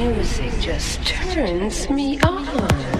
music just turns me on.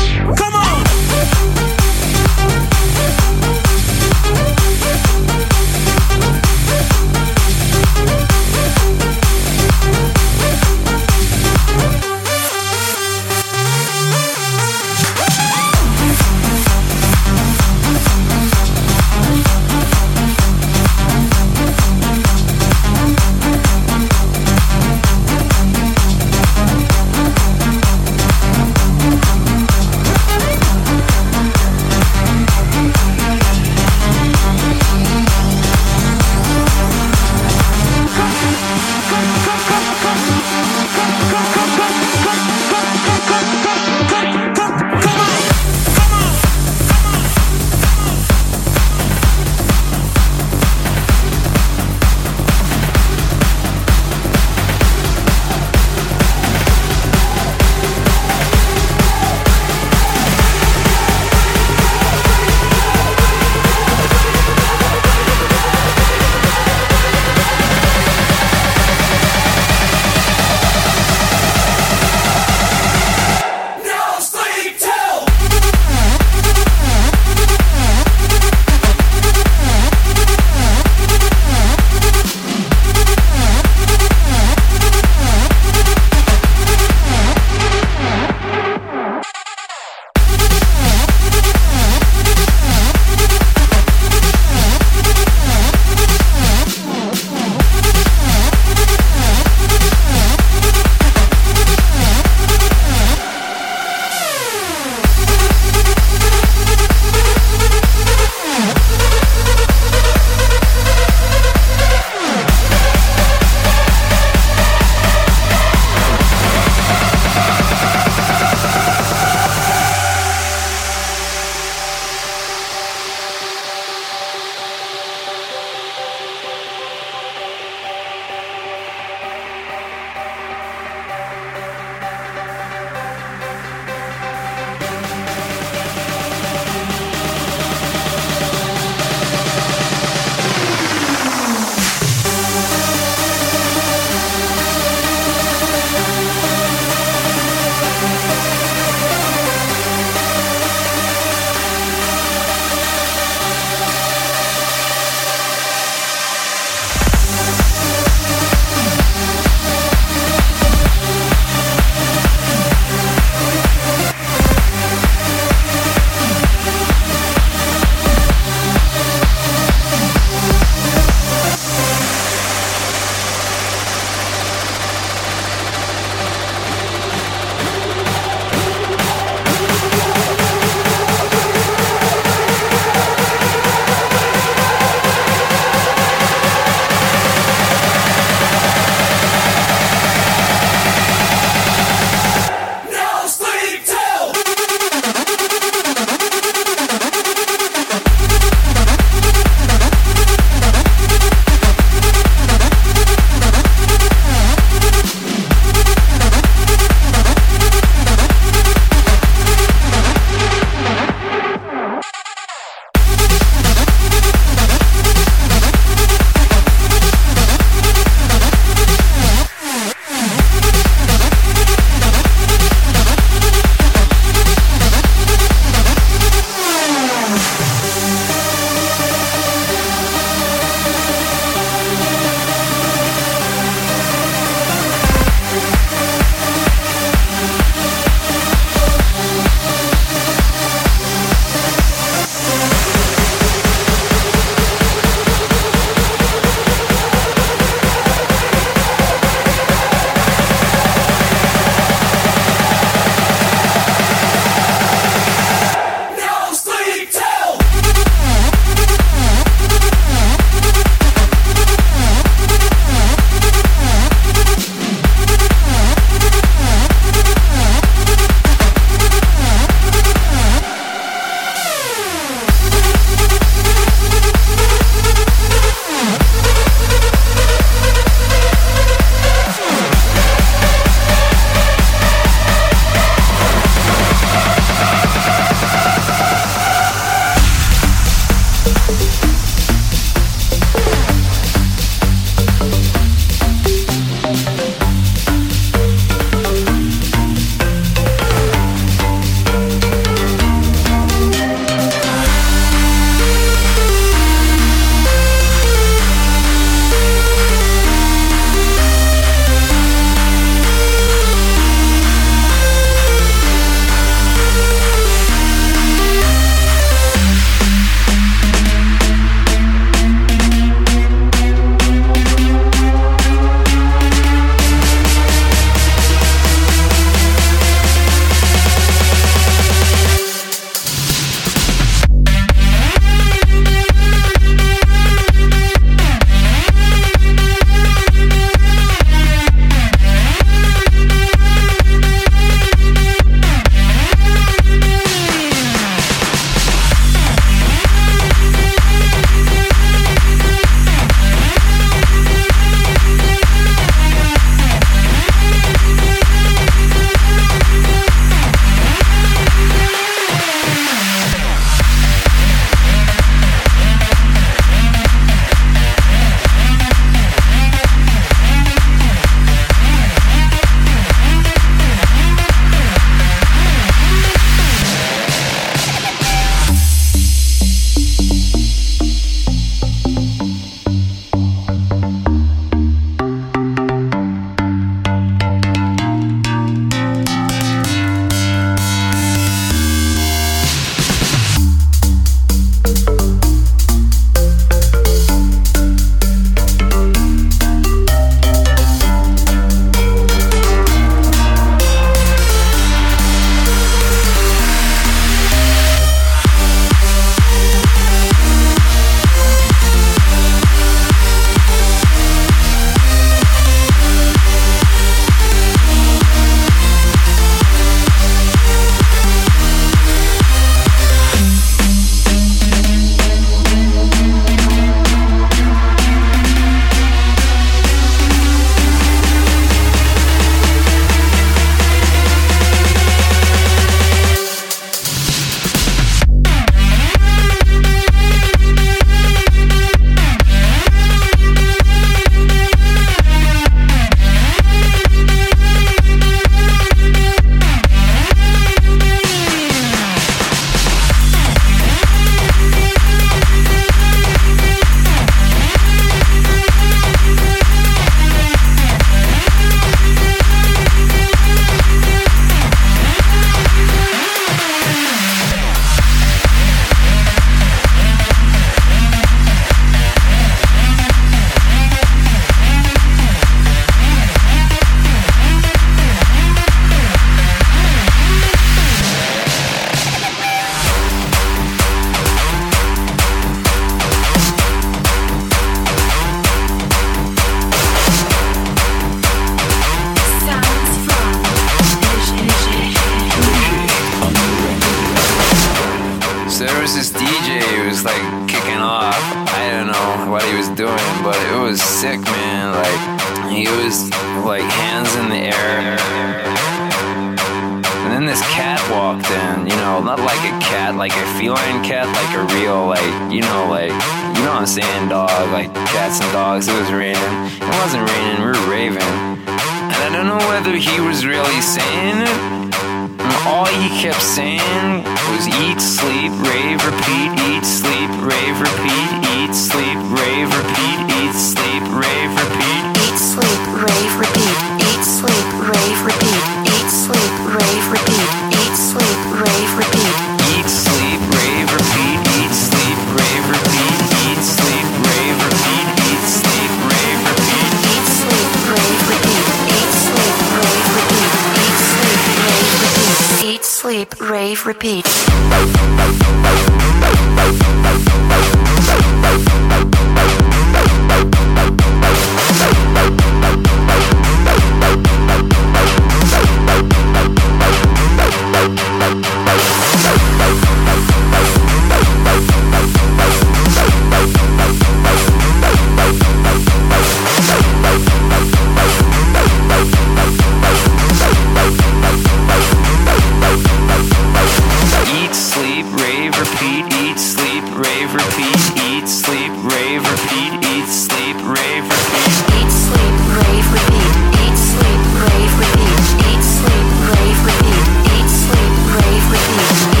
eat, eat, sleep, rave, repeat, eat, sleep, rave, repeat. Eat, sleep, rave, repeat. Eat, sleep, rave, repeat. Eat, sleep, rave, repeat. Eat, sleep, rave, repeat.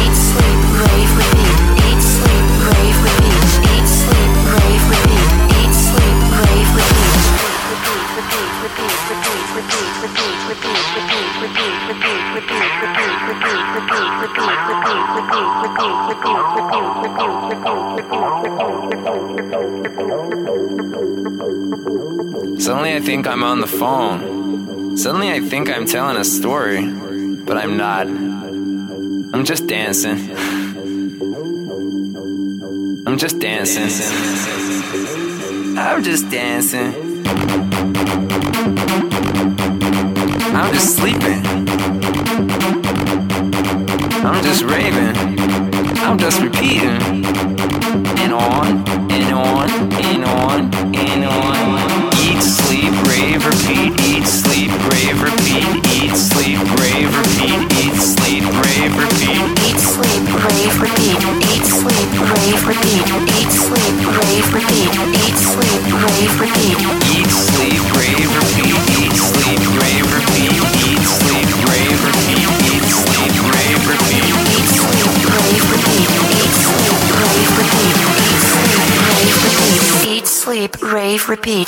Suddenly I think I'm on the phone. Suddenly I think I'm telling a story, but I'm not. I'm just dancing. I'm just dancing. I'm just dancing. I'm just sleeping. I'm just raving. I'm just repeating. And on, and on, and on, and on. Eat, sleep, rave, repeat. Eat, sleep, rave, repeat. Eat, sleep, rave, repeat. Eat, sleep, rave, repeat. Eat, sleep, rave, repeat. Eat, sleep, rave, repeat. Eat, sleep, rave, repeat. Eat, sleep, rave, repeat. Eat, Rave Repeat.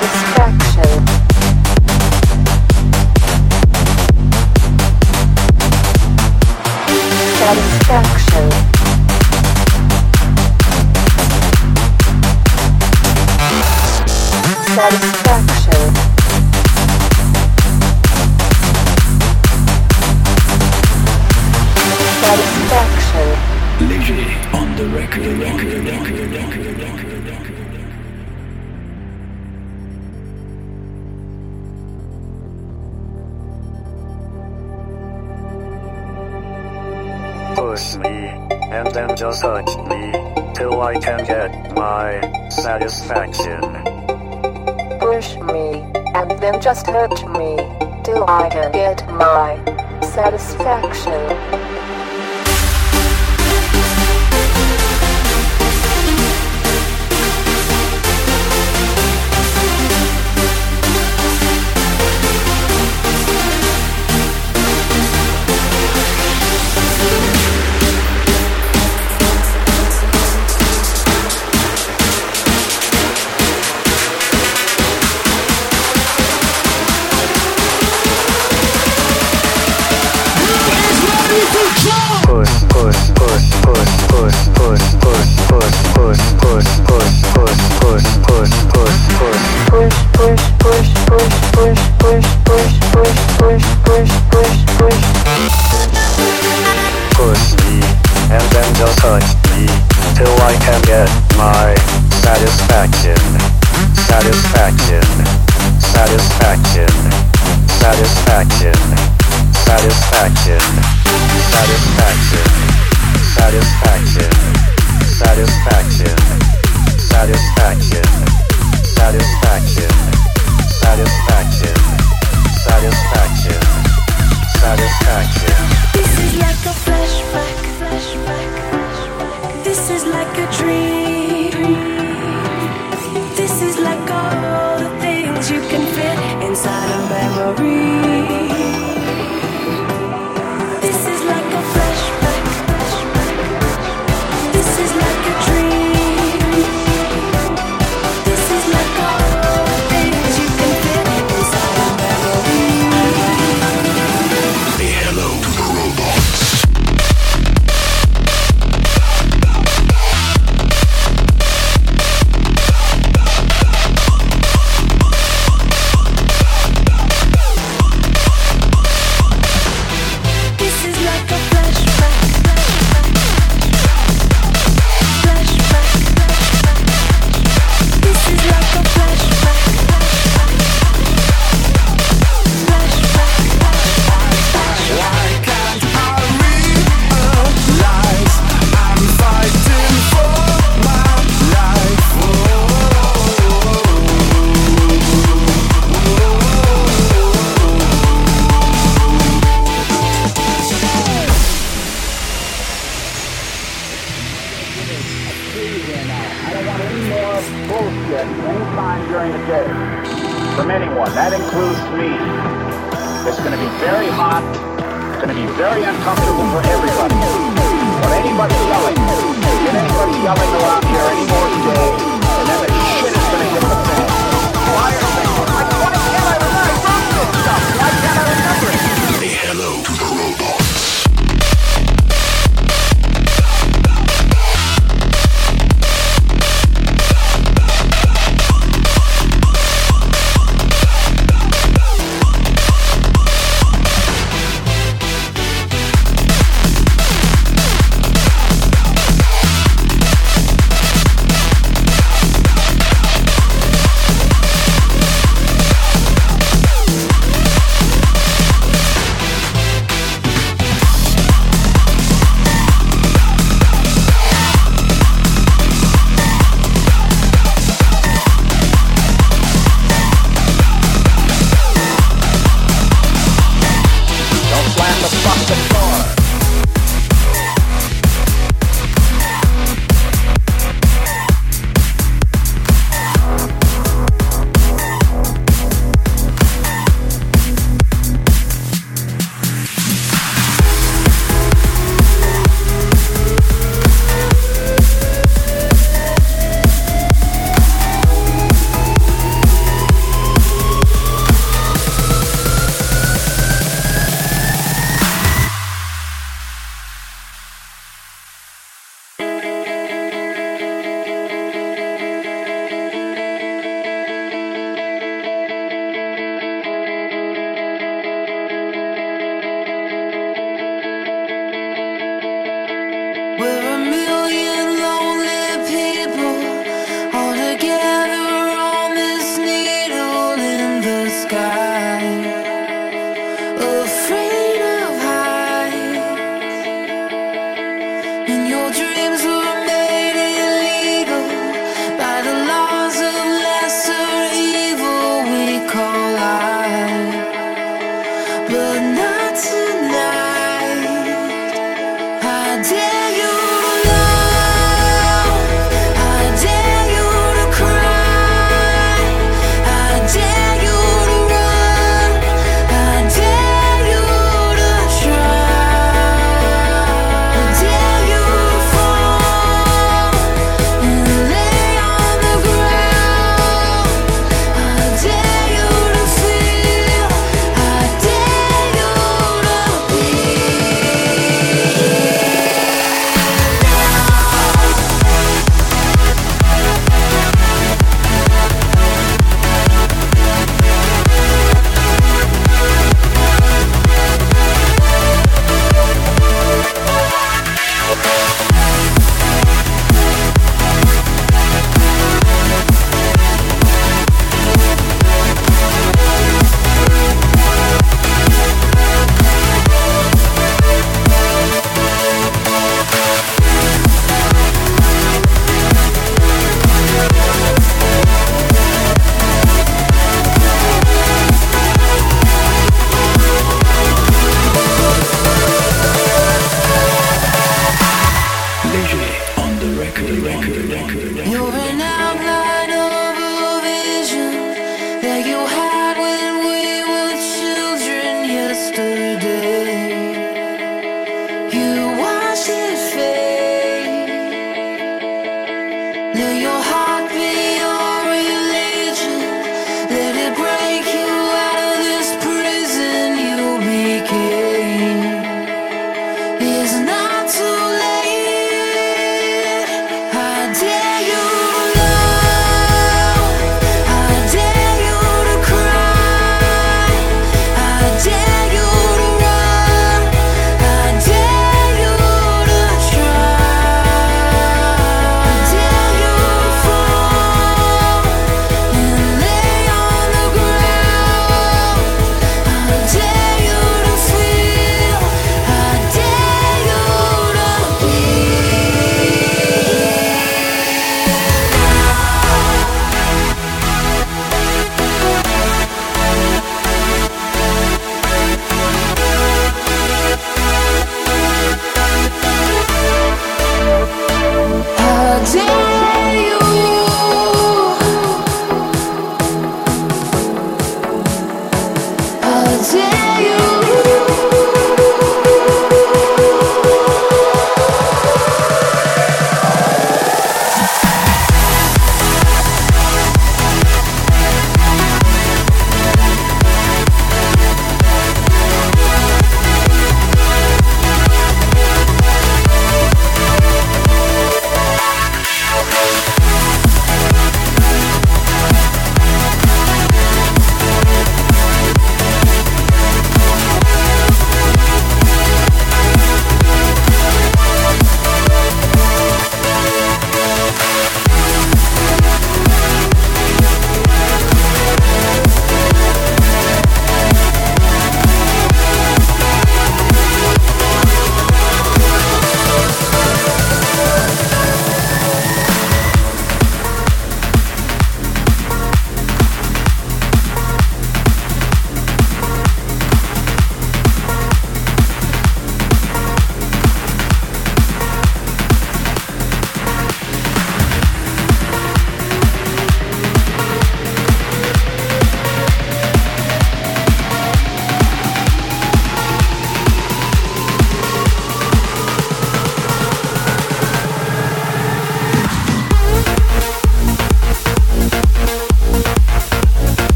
satisfied. just hurt me till I can get my satisfaction. satisfaction.